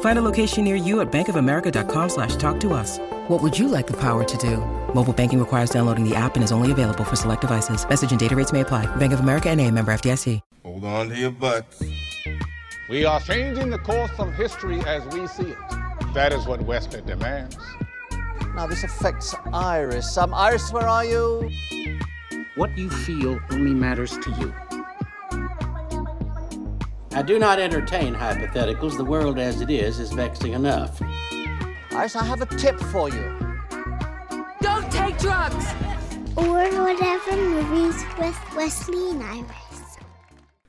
Find a location near you at bankofamerica.com slash talk to us. What would you like the power to do? Mobile banking requires downloading the app and is only available for select devices. Message and data rates may apply. Bank of America and a member FDIC. Hold on to your butts. We are changing the course of history as we see it. That is what Wesley demands. Now, this affects Iris. Um, Iris, where are you? What you feel only matters to you. I do not entertain hypotheticals. The world as it is is vexing enough. Iris, I have a tip for you. Don't take drugs! Or whatever movies with Wesley and Iris.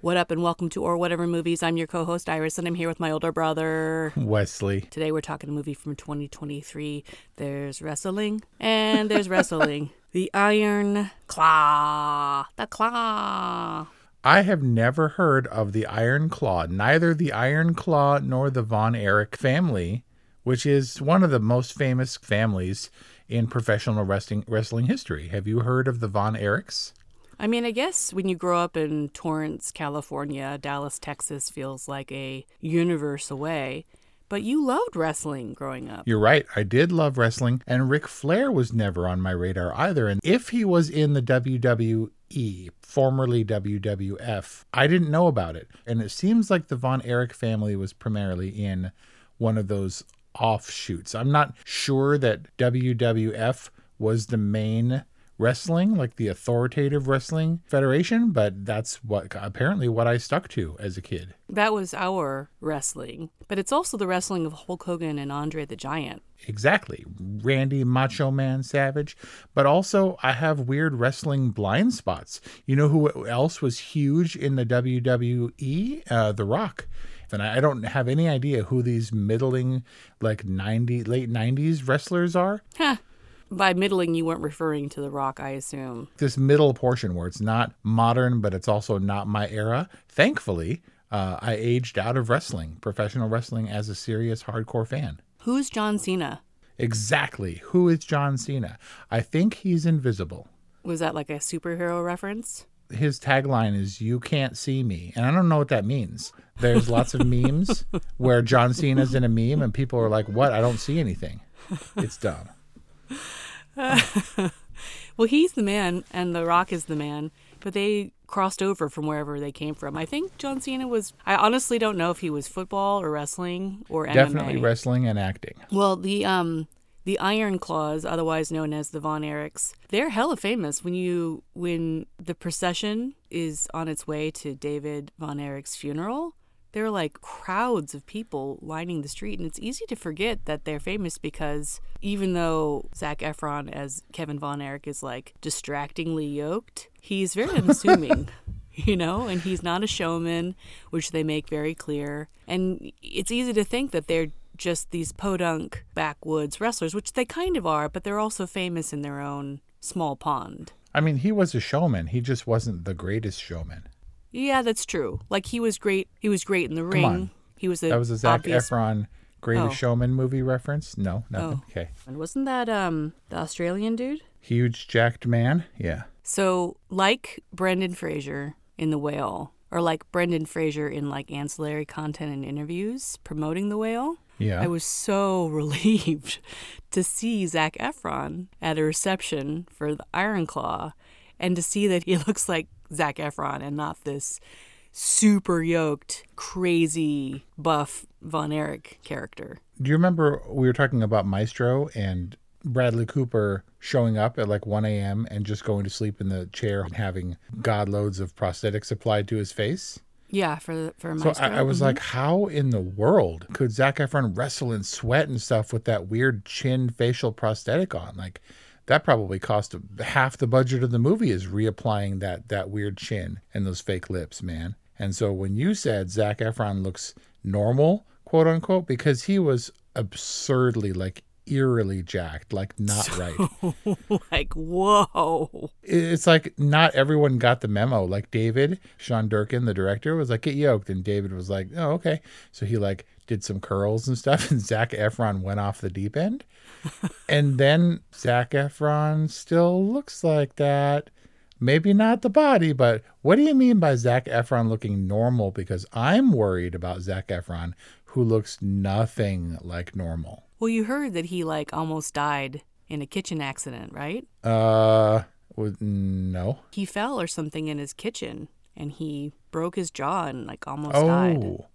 What up, and welcome to Or Whatever Movies. I'm your co host, Iris, and I'm here with my older brother, Wesley. Today we're talking a movie from 2023. There's wrestling, and there's wrestling. The Iron Claw. The Claw. I have never heard of the Iron Claw, neither the Iron Claw nor the Von Erich family, which is one of the most famous families in professional wrestling wrestling history. Have you heard of the Von Erichs? I mean, I guess when you grow up in Torrance, California, Dallas, Texas feels like a universe away. But you loved wrestling growing up. You're right. I did love wrestling, and Ric Flair was never on my radar either. And if he was in the WWE, formerly WWF, I didn't know about it. And it seems like the Von Erich family was primarily in one of those offshoots. I'm not sure that WWF was the main wrestling, like the authoritative wrestling federation, but that's what apparently what I stuck to as a kid. That was our wrestling, but it's also the wrestling of Hulk Hogan and Andre the Giant. Exactly. Randy Macho Man Savage. But also, I have weird wrestling blind spots. You know who else was huge in the WWE? Uh, the Rock. And I don't have any idea who these middling, like 90, late 90s wrestlers are. Huh. By middling, you weren't referring to The Rock, I assume. This middle portion where it's not modern, but it's also not my era. Thankfully, uh, I aged out of wrestling, professional wrestling, as a serious hardcore fan. Who's John Cena? Exactly. Who is John Cena? I think he's invisible. Was that like a superhero reference? His tagline is "You can't see me," and I don't know what that means. There's lots of memes where John Cena's in a meme, and people are like, "What? I don't see anything." It's dumb. well, he's the man, and The Rock is the man, but they crossed over from wherever they came from. I think John Cena was. I honestly don't know if he was football or wrestling or MMA. Definitely wrestling and acting. Well, the um the Iron Claws, otherwise known as the Von Erichs, they're hella famous. When you when the procession is on its way to David Von Erich's funeral, there are like crowds of people lining the street, and it's easy to forget that they're famous because even though Zac Efron as Kevin Von Erich is like distractingly yoked, he's very unassuming. you know, and he's not a showman, which they make very clear. And it's easy to think that they're just these podunk backwoods wrestlers, which they kind of are, but they're also famous in their own small pond. I mean, he was a showman. He just wasn't the greatest showman. Yeah, that's true. Like he was great. He was great in the Come ring. on. He was a That was a Zac obvious- Efron Greatest Oh. Showman movie reference? No, nothing. Oh. Okay. And wasn't that um the Australian dude? Huge jacked man? Yeah. So like Brendan Fraser in The Whale, or like Brendan Fraser in like ancillary content and interviews promoting The Whale. Yeah. I was so relieved to see Zac Efron at a reception for the Iron Claw and to see that he looks like Zac Efron and not this super yoked, crazy, buff Von Erich character. Do you remember we were talking about Maestro and Bradley Cooper showing up at like 1 a.m. and just going to sleep in the chair and having god loads of prosthetics applied to his face. Yeah, for for So Maestro. I, I was Mhm. like, how in the world could Zac Efron wrestle and sweat and stuff with that weird chin facial prosthetic on? Like, that probably cost half the budget of the movie is reapplying that that weird chin and those fake lips, man. And so when you said Zac Efron looks normal, quote unquote, because he was absurdly like eerily jacked, like not right. like, whoa. it's like not everyone got the memo. Like David, Sean Durkin, the director, was like, get yoked. And David was like, oh, okay. So he like did some curls and stuff. And Zac Efron went off the deep end. and then Zac Efron still looks like that. Maybe not the body, but what do you mean by Zac Efron looking normal? Because I'm worried about Zac Efron, who looks nothing like normal. Well, you heard that he like almost died in a kitchen accident, right? Uh, no. He fell or something in his kitchen and he broke his jaw and like almost died. Oh,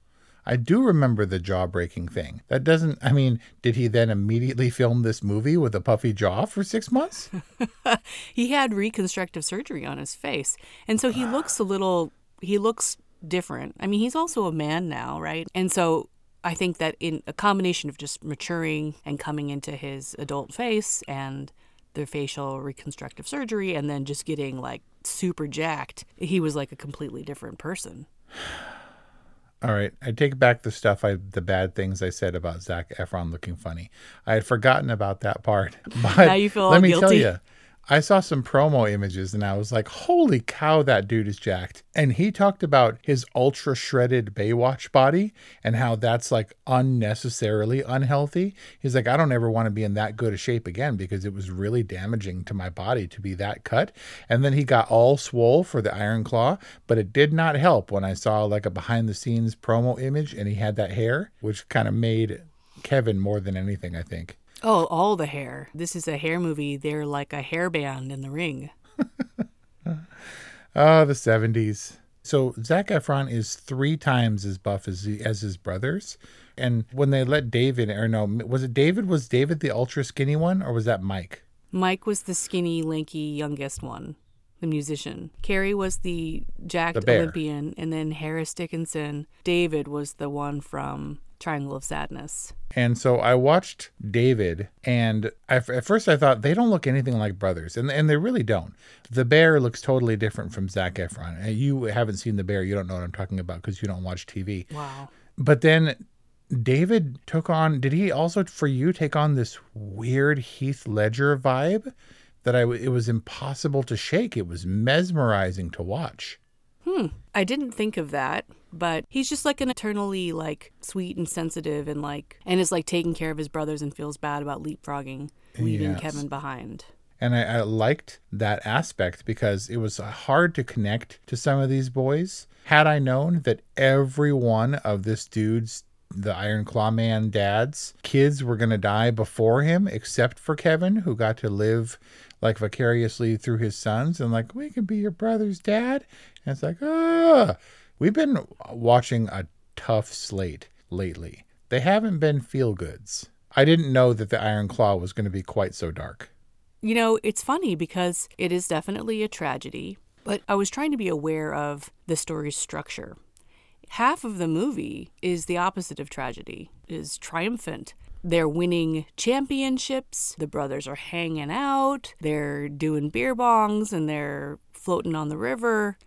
I do remember the jaw breaking thing. That doesn't, I mean, did he then immediately film this movie with a puffy jaw for six months? He had reconstructive surgery on his face. And so he looks a little he looks different. I mean, he's also a man now, right? And so I think that in a combination of just maturing and coming into his adult face and the facial reconstructive surgery and then just getting like super jacked, he was like a completely different person. All right, I take back the stuff I, the bad things I said about Zac Efron looking funny. I had forgotten about that part. But Now you feel all let me tell guilty. you, I saw some promo images and I was like, holy cow, that dude is jacked. And he talked about his ultra shredded Baywatch body and how that's like unnecessarily unhealthy. He's like, I don't ever want to be in that good a shape again because it was really damaging to my body to be that cut. And then he got all swole for the Iron Claw, but it did not help when I saw like a behind the scenes promo image and he had that hair, which kind of made Kevin more than anything, I think. Oh, all the hair. This is a hair movie. They're like a hair band in the ring. Oh, the 70s. So Zac Efron is three times as buff as as his brothers. And when they let David, or no, was it David? Was David the ultra skinny one, or was that Mike? Mike was the skinny, lanky, youngest one, the musician. Kerry was the jacked The. Olympian, and then Harris Dickinson. David was the one from Triangle of Sadness. And so I watched David, and I, at first I thought they don't look anything like brothers, and and they really don't. The bear looks totally different from Zac Efron. And you haven't seen the bear, you don't know what I'm talking about because you don't watch TV. Wow. But then David took on, did he also for you take on this weird Heath Ledger vibe that I, it was impossible to shake? It was mesmerizing to watch. Hmm. I didn't think of that, but he's just like an eternally like sweet and sensitive and like and is like taking care of his brothers and feels bad about leapfrogging, leaving Yes. Kevin behind. And I, I liked that aspect because it was hard to connect to some of these boys. Had I known that every one of this dude's, the Iron Claw Man dad's kids were going to die before him, except for Kevin, who got to live like vicariously through his sons and like, we can be your brother's dad. And it's like, ah, we've been watching a tough slate lately. They haven't been feel goods. I didn't know that the Iron Claw was going to be quite so dark. You know, it's funny because it is definitely a tragedy, but I was trying to be aware of the story's structure. Half of the movie is the opposite of tragedy, is triumphant. They're winning championships, the brothers are hanging out, they're doing beer bongs and they're floating on the river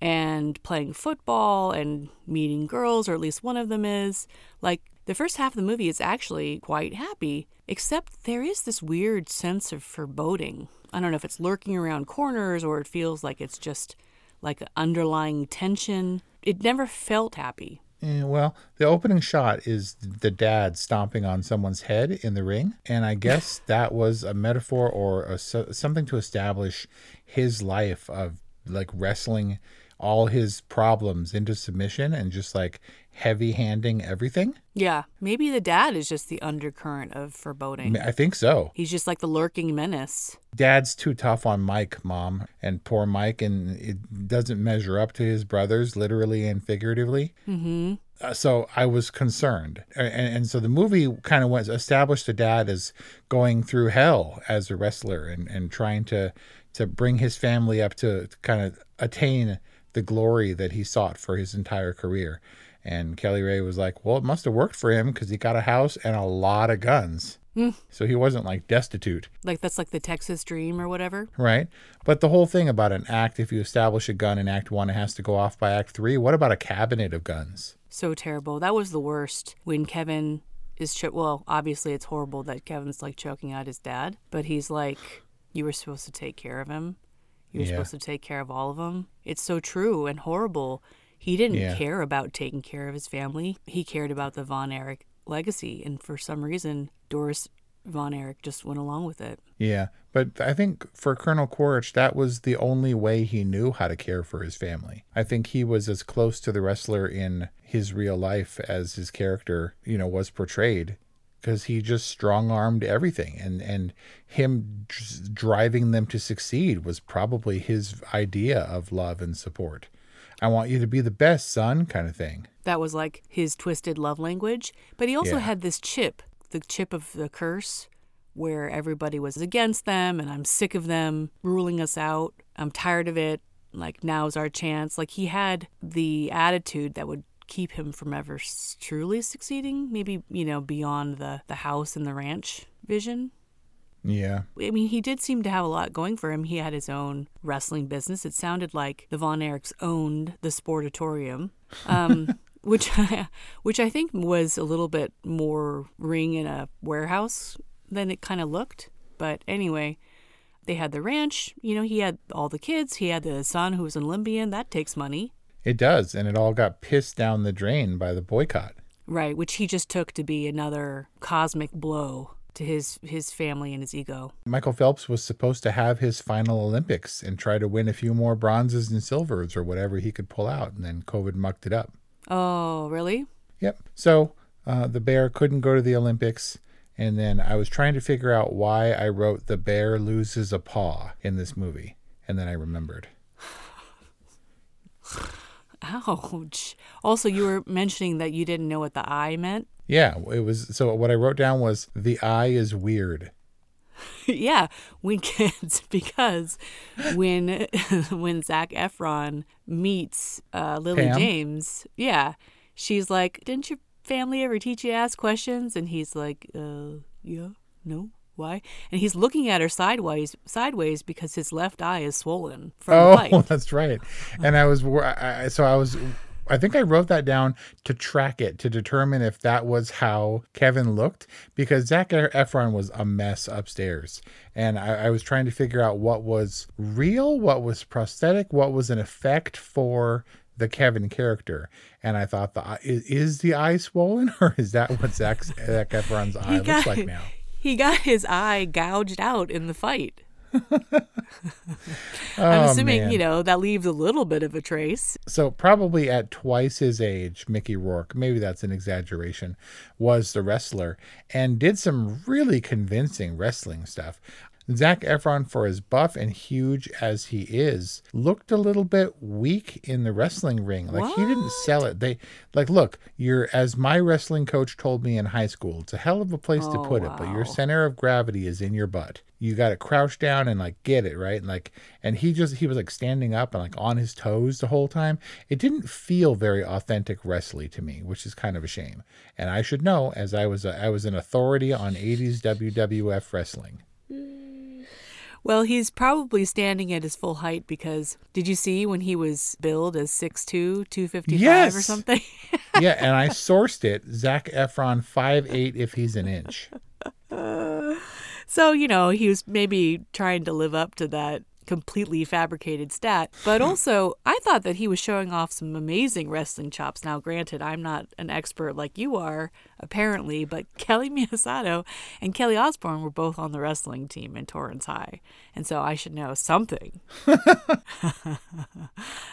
and playing football and meeting girls, or at least one of them is. Like, the first half of the movie is actually quite happy, except there is this weird sense of foreboding. I don't know if it's lurking around corners or it feels like it's just like an underlying tension. It never felt happy. Eh, well, the opening shot is the dad stomping on someone's head in the ring, and I guess that was a metaphor or a, something to establish his life of like wrestling all his problems into submission and just like heavy handing everything. Yeah, maybe the dad is just the undercurrent of foreboding. I think so. He's just like the lurking menace. Dad's too tough on Mike, mom, and poor Mike, and it doesn't measure up to his brothers, literally and figuratively. hmm Uh, so I was concerned, and, and so the movie kind of went established the dad as going through hell as a wrestler and, and trying to to bring his family up to kind of attain the glory that he sought for his entire career. And Kelly Ray was like, "Well, it must have worked for him because he got a house and a lot of guns." Hmm. So he wasn't like destitute. Like that's like the Texas dream or whatever. Right. But the whole thing about an act, if you establish a gun in Act One, it has to go off by Act Three. What about a cabinet of guns? So terrible. That was the worst when Kevin is cho- well, obviously it's horrible that Kevin's like choking out his dad, but he's like you were supposed to take care of him. You were Yeah. supposed to take care of all of them. It's so true and horrible. He didn't Yeah. care about taking care of his family. He cared about the Von Erich legacy, and for some reason, Doris Von Erich just went along with it. Yeah. But I think for Colonel Quaritch, that was the only way he knew how to care for his family. I think he was as close to the wrestler in his real life as his character, you know, was portrayed because he just strong armed everything and and him driving them to succeed was probably his idea of love and support. I want you to be the best, son, kind of thing. That was like his twisted love language. But he also Yeah. had this chip, the chip of the curse, where everybody was against them and I'm sick of them ruling us out. I'm tired of it. Like, now's our chance. Like, he had the attitude that would keep him from ever truly succeeding, maybe, you know, beyond the, the house and the ranch vision. Yeah. I mean, he did seem to have a lot going for him. He had his own wrestling business. It sounded like the Von Erichs owned the Sportatorium, um, which which I think was a little bit more ring in a warehouse than it kind of looked. But anyway, they had the ranch. You know, he had all the kids. He had the son who was an Olympian. That takes money, It does, and it all got pissed down the drain by the boycott. right? Which he just took to be another cosmic blow to his his family and his ego. Michael Phelps was supposed to have his final Olympics and try to win a few more bronzes and silvers or whatever he could pull out, and then COVID mucked it up. Oh, really? Yep. So uh, the bear couldn't go to the Olympics, and then I was trying to figure out why I wrote "the bear loses a paw" in this movie, and then I remembered. Ouch. Also, you were mentioning that you didn't know what the I meant. Yeah, it was. So what I wrote down was the I is weird. yeah, when kids, because when when Zac Efron meets uh, Lily Pam? James, yeah, she's like, "Didn't your family ever teach you to ask questions?" And he's like, "Uh, yeah, no." Why? And he's looking at her sideways, sideways because his left eye is swollen from the Oh, fight. that's right. And I was I, so I was. I think I wrote that down to track it to determine if that was how Kevin looked because Zac Efron was a mess upstairs, and I, I was trying to figure out what was real, what was prosthetic, what was an effect for the Kevin character. And I thought the is, is the eye swollen or is that what Zac, Zac Efron's eye looks like now? He got his eye gouged out in the fight. I'm Oh, assuming, you know, that leaves a little bit of a trace. so probably at twice his age, Mickey Rourke, maybe that's an exaggeration, was the wrestler and did some really convincing wrestling stuff. Zac Efron, for as buff and huge as he is, looked a little bit weak in the wrestling ring. Like he didn't sell it. They like, look, you're as my wrestling coach told me in high school. It's a hell of a place to Oh, put it, but your center of gravity is in your butt. You got to crouch down and like get it right, and like, and he just he was like standing up and like on his toes the whole time. It didn't feel very authentic wrestling to me, which is kind of a shame. And I should know, as I was a, I was an authority on '80s WWF wrestling. Well, he's probably standing at his full height because did you see when he was billed as 6'2, 255 or something? yeah, and I sourced it. Zac Efron, five eight if he's an inch. so, you know, he was maybe trying to live up to that completely fabricated stat. But hmm. also, I thought that he was showing off some amazing wrestling chops. Now, granted, I'm not an expert like you are, apparently, but Kelly Miyasato and Kelly Osbourne were both on the wrestling team in Torrance High. And so I should know something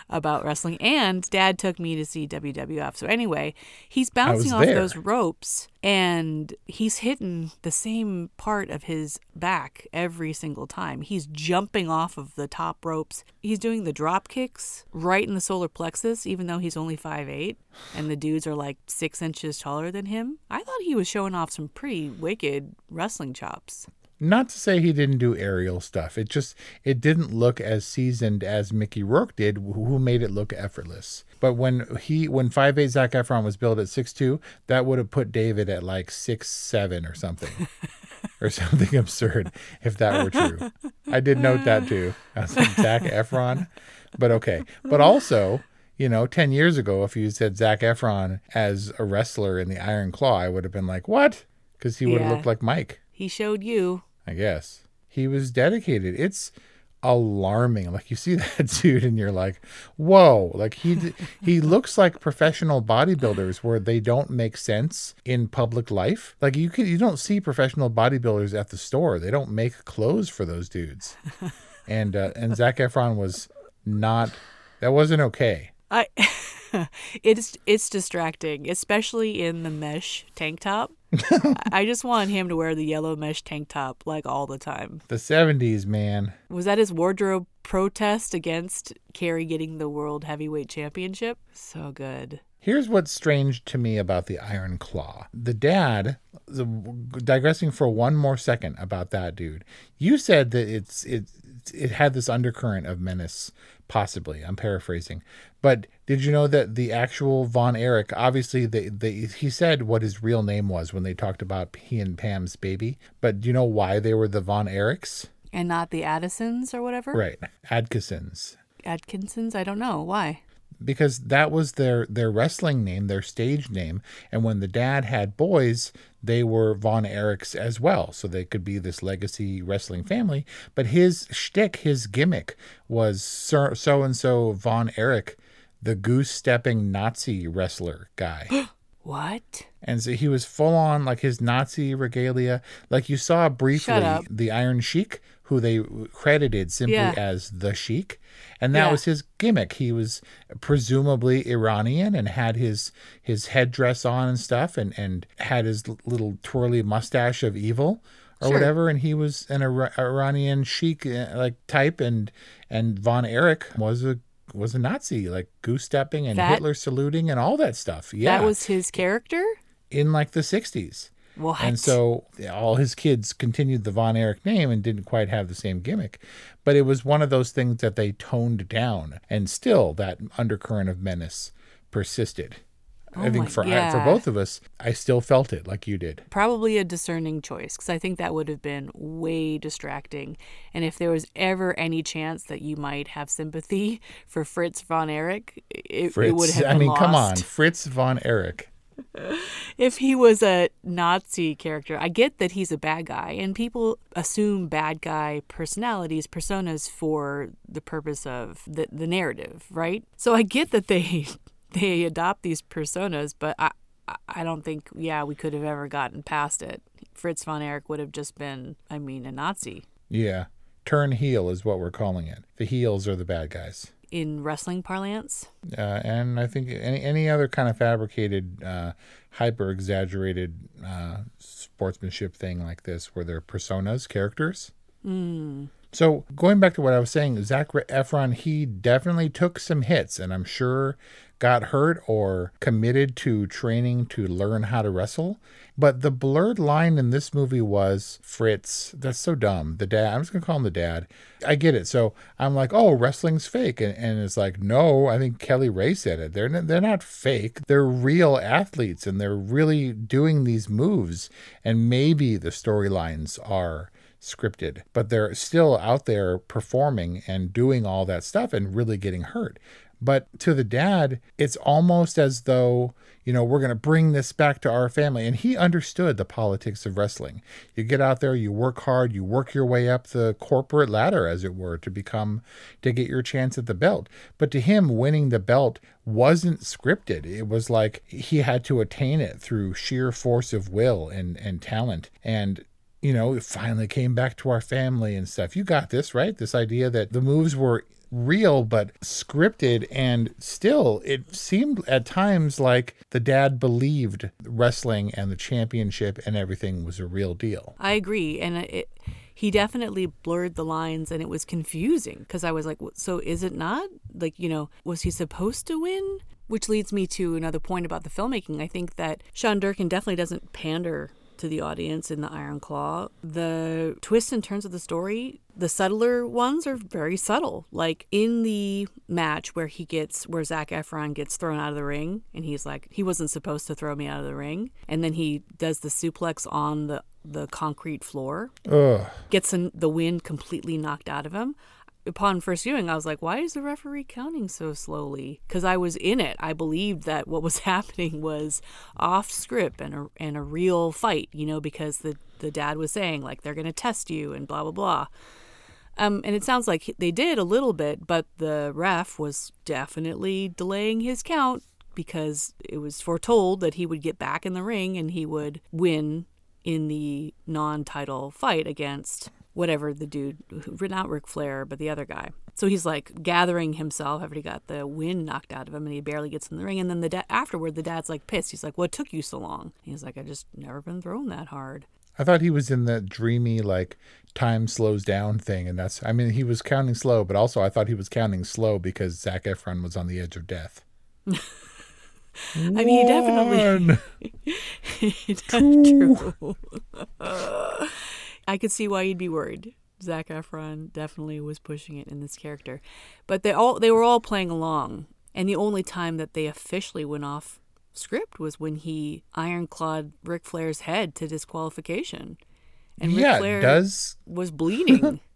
about wrestling. And dad took me to see WWF. So anyway, he's bouncing off there. those ropes And he's hitting the same part of his back every single time. He's jumping off of the top ropes. He's doing the drop kicks right in the solar plexus, even though he's only 5'8 and the dudes are like six inches taller than him. I thought he was showing off some pretty wicked wrestling chops. Not to say he didn't do aerial stuff. It just it didn't look as seasoned as Mickey Rourke did, who made it look effortless. But when he when five eight Zac Efron was billed at six two, that would have put David at like six seven or something. or something absurd if that were true. I did note that too. I was like Zac Efron. But okay. But also, you know, 10 years ago, if you said Zac Efron as a wrestler in the Iron Claw, I would have been like, what? Because he would have Yeah. looked like Mike. He showed you. I guess. He was dedicated. It's alarming. Like you see that dude and you're like, "Whoa." Like he he looks like professional bodybuilders where they don't make sense in public life. Like you can you don't see professional bodybuilders at the store. They don't make clothes for those dudes. and uh, and Zac Efron was not that wasn't okay. I it's it's distracting, especially in the mesh tank top. I just want him to wear the yellow mesh tank top like all the time. The 70s, man. Was that his wardrobe protest against Kerry getting the world heavyweight championship? So good. Here's what's strange to me about the Iron Claw. The dad, the, digressing for one more second about that dude. You said that it's it it had this undercurrent of menace, possibly. I'm paraphrasing, but did you know that the actual Von Erich, obviously, they, they he said what his real name was when they talked about he and Pam's baby. But do you know why they were the Von Erichs? And not the Addisons or whatever? Right, Adkissons. Atkinsons? I don't know. Why? because that was their their wrestling name, their stage name. And when the dad had boys, they were Von Erichs as well, so they could be this legacy wrestling family. But his shtick, his gimmick, was so and so Von Erich, the goose stepping Nazi wrestler guy. What? And so he was full on like his Nazi regalia. Like you saw briefly the Iron Sheik, who they credited simply Yeah. as the Sheik. And that Yeah. was his gimmick. He was presumably Iranian and had his his headdress on and stuff and, and had his little twirly mustache of evil or Sure. whatever. And he was an Ira- Iranian Sheik uh, like type and and Von Erich was a was a Nazi, like goose stepping and That- Hitler saluting and all that stuff. Yeah That was his character? in like the 60s. What? And so all his kids continued the Von Erich name and didn't quite have the same gimmick. But it was one of those things that they toned down. And still, that undercurrent of menace persisted. I Oh think for I, for both of us, I still felt it like you did. Probably a discerning choice because I think that would have been way distracting. And if there was ever any chance that you might have sympathy for Fritz von Erich, it, it would Fritz, have I mean, come on. Fritz Von Erich. If he was a Nazi character, I get that he's a bad guy, and people assume bad guy personalities, personas for the purpose of the, the narrative, right? So I get that they they adopt these personas, but I I- don't think yeah we could have ever gotten past it. Fritz von Erich would have just been, I mean, a Nazi Yeah. Turn heel is what we're calling it. The heels are the bad guys. In wrestling parlance. uh, and I think any any other kind of fabricated, uh, hyper exaggerated uh, sportsmanship thing like this, where they're personas, characters. So going back to what I was saying, Zac Efron, he definitely took some hits, and I'm sure got hurt or committed to training to learn how to wrestle. But the blurred line in this movie was Fritz. That's so dumb. The dad. I'm just gonna call him the dad. I get it. So I'm like, oh, wrestling's fake, and, and it's like, no. I think Kelly Ray said it. They're not, they're not fake. They're real athletes, and they're really doing these moves. And maybe the storylines are scripted, but they're still out there performing and doing all that stuff and really getting hurt. But to the dad, it's almost as though, you know, we're going to bring this back to our family. And he understood the politics of wrestling. You get out there, you work hard, you work your way up the corporate ladder, as it were, to become, to get your chance at the belt. But to him, winning the belt wasn't scripted. It was like he had to attain it through sheer force of will and, and talent. And you know, it finally came back to our family and stuff. You got this, right? This idea that the moves were real but scripted and still it seemed at times like the dad believed wrestling and the championship and everything was a real deal. I agree, and it he definitely blurred the lines and it was confusing because I was like, so is it not? Like, you know, was he supposed to win? Which leads me to another point about the filmmaking. I think that Sean Durkin definitely doesn't pander to the audience in the Iron Claw. The twists and turns of the story, the subtler ones are very subtle. Like in the match where he gets, where Zac Efron gets thrown out of the ring, and he's like, he wasn't supposed to throw me out of the ring, and then he does the suplex on the the concrete floor, Ugh. gets the wind completely knocked out of him upon first viewing, I was like, why is the referee counting so slowly? Because I was in it. I believed that what was happening was off script and a, and a real fight, you know, because the, the dad was saying, like, they're going to test you and blah, blah, blah. Um, and it sounds like they did a little bit, but the ref was definitely delaying his count because it was foretold that he would get back in the ring and he would win in the non title fight against whatever the dude, not Ric Flair, but the other guy. So he's like gathering himself after he got the wind knocked out of him, and he barely gets in the ring. And then the da- afterward, the dad's like pissed. He's like, "What took you so long?" He's like, "I just never been thrown that hard." I thought he was in that dreamy like time slows down thing, and that's. I mean, he was counting slow, but also I thought he was counting slow because Zac Efron was on the edge of death. I mean, he definitely. true. I could see why you'd be worried. Zac Efron definitely was pushing it in this character, but they all they were all playing along, and the only time that they officially went off script was when he Iron Clawed Ric Flair's head to disqualification, and Ric yeah, Flair does was bleeding.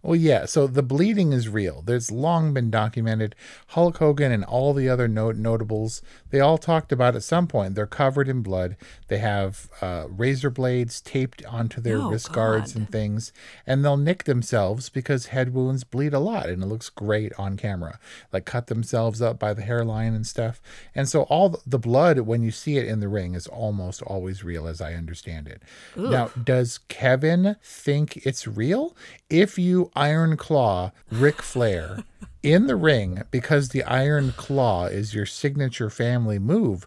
Well, yeah. So the bleeding is real. There's long been documented. Hulk Hogan and all the other not- notables, they all talked about at some point. They're covered in blood. They have uh, razor blades taped onto their Oh, wrist guards and things, and they'll nick themselves because head wounds bleed a lot, and it looks great on camera. Like cut themselves up by the hairline and stuff. And so all the blood when you see it in the ring is almost always real, as I understand it. Now, does Kevin think it's real? If you Iron Claw Ric Flair in the ring because the Iron Claw is your signature family move,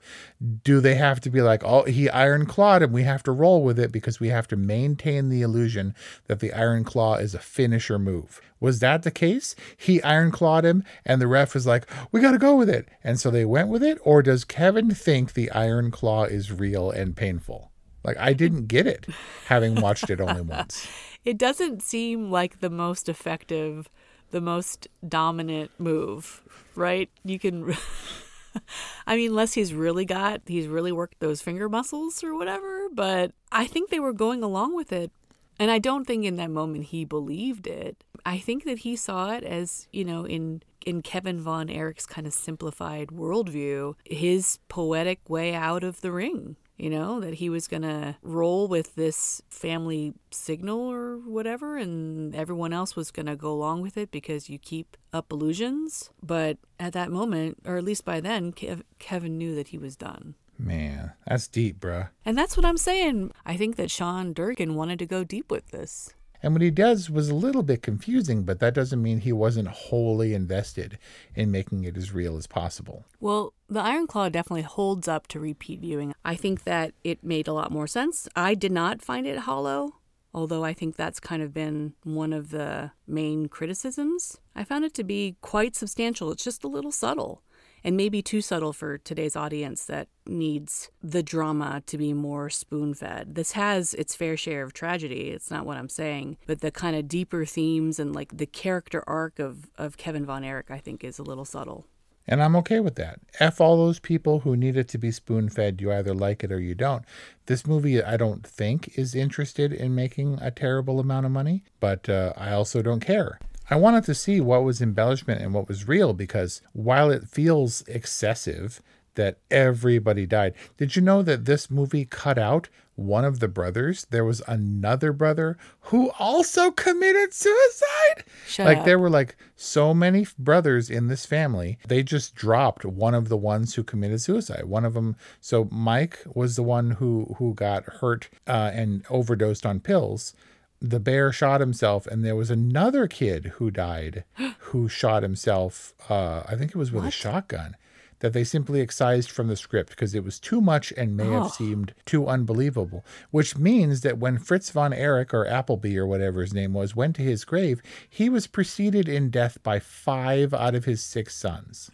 do they have to be like, oh, he Iron Clawed him, we have to roll with it because we have to maintain the illusion that the Iron Claw is a finisher move? Was that the case? He Iron Clawed him and the ref was like, we got to go with it. And so they went with it? Or does Kevin think the Iron Claw is real and painful? Like, I didn't get it having watched it only once. it doesn't seem like the most effective, the most dominant move, right? You can. I mean, unless he's really got, he's really worked those finger muscles or whatever, but I think they were going along with it. And I don't think in that moment he believed it. I think that he saw it as, you know, in in Kevin Von Erich's kind of simplified worldview, his poetic way out of the ring. You know, that he was going to roll with this family signal or whatever, and everyone else was going to go along with it because you keep up illusions. But at that moment, or at least by then, Kev- Kevin knew that he was done. Man, that's deep, bruh. And that's what I'm saying. I think that Sean Durkin wanted to go deep with this. And what he does was a little bit confusing, but that doesn't mean he wasn't wholly invested in making it as real as possible. Well, the Iron Claw definitely holds up to repeat viewing. I think that it made a lot more sense. I did not find it hollow, although I think that's kind of been one of the main criticisms. I found it to be quite substantial. It's just a little subtle. And maybe too subtle for today's audience that needs the drama to be more spoon fed. This has its fair share of tragedy, it's not what I'm saying, but the kind of deeper themes and like the character arc of, of Kevin Von Erich, I think, is a little subtle. And I'm okay with that. F all those people who need it to be spoon fed. You either like it or you don't. This movie, I don't think, is interested in making a terrible amount of money, but uh, I also don't care. I wanted to see what was embellishment and what was real because while it feels excessive that everybody died, did you know that this movie cut out one of the brothers? There was another brother who also committed suicide. Shut like up. there were like so many brothers in this family. They just dropped one of the ones who committed suicide. One of them. So Mike was the one who who got hurt uh, and overdosed on pills. The bear shot himself, and there was another kid who died who shot himself. Uh, I think it was with a shotgun. That they simply excised from the script because it was too much and may Oh. have seemed too unbelievable. Which means that when Fritz von Erich or Appleby or whatever his name was went to his grave, he was preceded in death by five out of his six sons.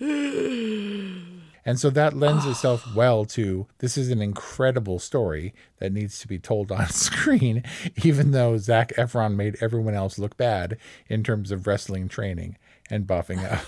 And so that lends itself well to this is an incredible story that needs to be told on screen, even though Zac Efron made everyone else look bad in terms of wrestling training and buffing up.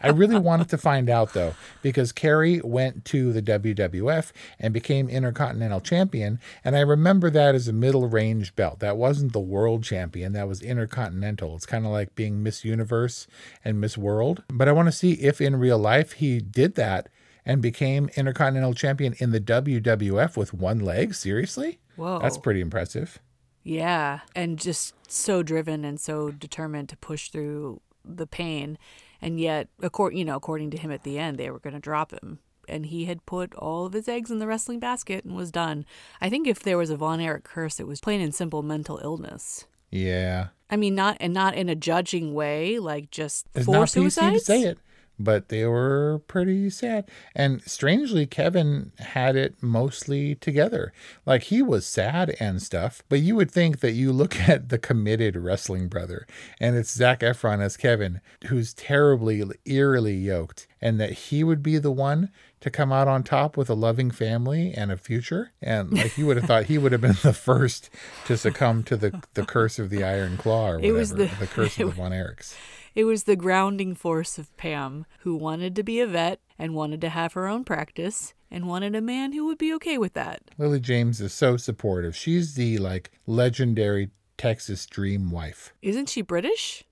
I really wanted to find out though, because Kerry went to the WWF and became Intercontinental Champion. And I remember that as a middle range belt. That wasn't the world champion, that was Intercontinental. It's kind of like being Miss Universe and Miss World. But I want to see if in real life he did that and became Intercontinental Champion in the WWF with one leg. Seriously? Whoa. That's pretty impressive. Yeah, and just so driven and so determined to push through the pain, and yet, according you know, according to him at the end, they were going to drop him, and he had put all of his eggs in the wrestling basket and was done. I think if there was a Von Erich curse, it was plain and simple mental illness. Yeah. I mean, not and not in a judging way, like just It's for not to say it, but they were pretty sad. And strangely, Kevin had it mostly together. Like he was sad and stuff, but you would think that you look at the committed wrestling brother, and it's Zac Efron as Kevin, who's terribly, eerily yoked, and that he would be the one to come out on top with a loving family and a future. And like you would have thought he would have been the first to succumb to the, the curse of the Iron Claw or whatever, It was the- the curse of the Von Erichs. It was the grounding force of Pam, who wanted to be a vet and wanted to have her own practice and wanted a man who would be okay with that. Lily James is so supportive. She's the like legendary Texas dream wife. Isn't she British?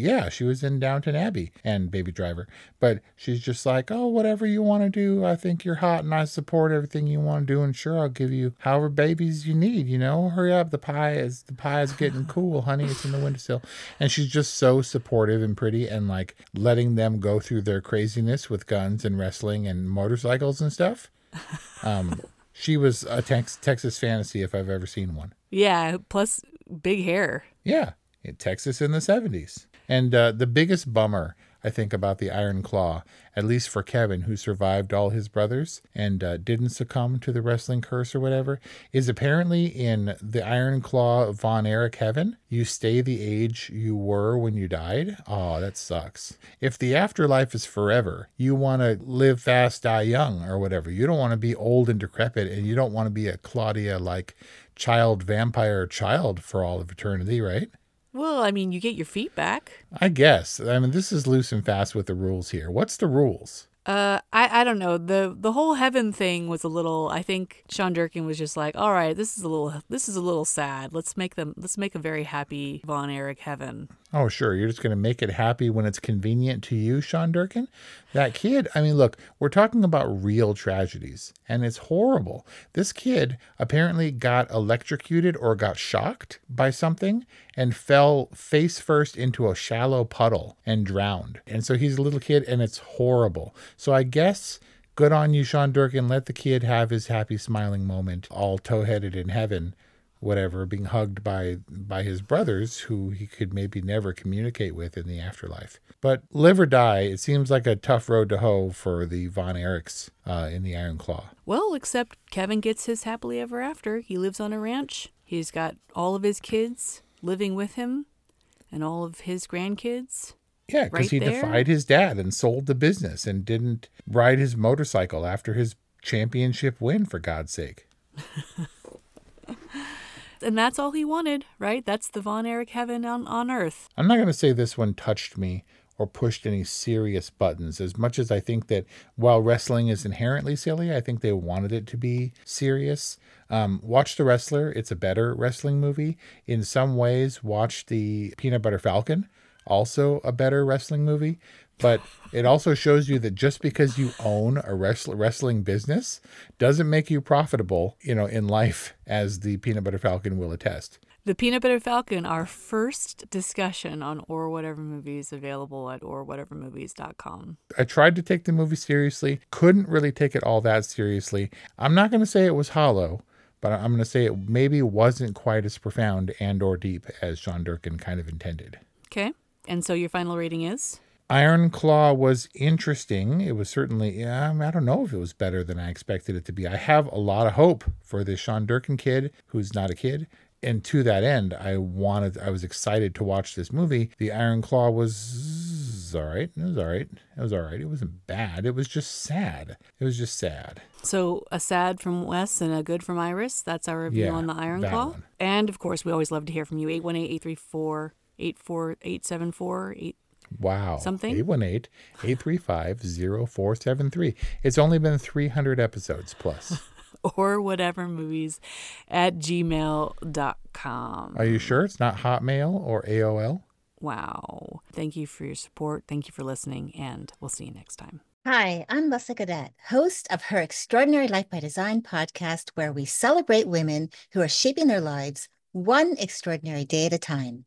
Yeah, she was in Downton Abbey and Baby Driver. But she's just like, oh, whatever you want to do. I think you're hot and I support everything you want to do. And sure, I'll give you however babies you need. You know, hurry up. The pie is the pie is getting cool, honey. It's in the windowsill. And she's just so supportive and pretty and like letting them go through their craziness with guns and wrestling and motorcycles and stuff. Um, she was a Tex- Texas fantasy if I've ever seen one. Yeah, plus big hair. Yeah, in Texas in the 70s. And uh, the biggest bummer, I think, about the Iron Claw, at least for Kevin, who survived all his brothers and uh, didn't succumb to the wrestling curse or whatever, is apparently in the Iron Claw Von Erich heaven, you stay the age you were when you died. Oh, that sucks. If the afterlife is forever, you want to live fast, die young, or whatever. You don't want to be old and decrepit, and you don't want to be a Claudia like child vampire child for all of eternity, right? Well, I mean, you get your feet back. I guess. I mean, this is loose and fast with the rules here. What's the rules? Uh, I, I don't know. The the whole heaven thing was a little. I think Sean Durkin was just like, all right, this is a little this is a little sad. Let's make them let's make a very happy Von Erich heaven. Oh, sure. You're just to make it happy when it's convenient to you, Sean Durkin? That kid, I mean, look, we're talking about real tragedies, and it's horrible. This kid apparently got electrocuted or got shocked by something and fell face first into a shallow puddle and drowned. And so he's a little kid, and it's horrible. So I guess. Good on you, Sean Durkin. Let the kid have his happy, smiling moment, all toe headed in heaven whatever being hugged by by his brothers who he could maybe never communicate with in the afterlife but live or die it seems like a tough road to hoe for the von erichs uh, in the iron claw Well, except Kevin gets his happily ever after. He lives on a ranch. He's got all of his kids living with him, and all of his grandkids. Yeah because Right he there? defied his dad and sold the business and didn't ride his motorcycle after his championship win for god's sake And that's all he wanted, right? That's the Von Erich heaven on, on earth. I'm not going to say this one touched me or pushed any serious buttons as much as I think that while wrestling is inherently silly, I think they wanted it to be serious. Um, watch The Wrestler, it's a better wrestling movie. In some ways, watch The Peanut Butter Falcon, also a better wrestling movie. But it also shows you that just because you own a wrestl- wrestling business doesn't make you profitable, you know, in life, as the Peanut Butter Falcon will attest. The Peanut Butter Falcon, our first discussion on Or Whatever Movies, available at or whatever orwhatevermovies.com. I tried to take the movie seriously, couldn't really take it all that seriously. I'm not going to say it was hollow, but I'm going to say it maybe wasn't quite as profound and or deep as Sean Durkin kind of intended. Okay. And so your final rating is? Iron Claw was interesting. It was certainly, yeah, I don't know if it was better than I expected it to be. I have a lot of hope for this Sean Durkin kid who's not a kid. And to that end, I wanted, I was excited to watch this movie. The Iron Claw was all right. It was all right. It was all right. It wasn't bad. It was just sad. It was just sad. So a sad from Wes and a good from Iris. That's our review Yeah, on the Iron Claw. one. And of course, we always love to hear from you. 818-834 84874 8 Wow. Something? 818 835 0473. It's only been 300 episodes plus. or whatever movies at gmail.com. Are you sure it's not Hotmail or AOL? Wow. Thank you for your support. Thank you for listening, and we'll see you next time. Hi, I'm Lessa Gadet, host of her Extraordinary Life by Design podcast, where we celebrate women who are shaping their lives one extraordinary day at a time.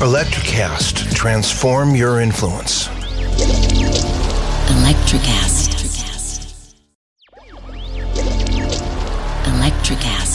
Electricast. Transform your influence. Electricast. Electricast.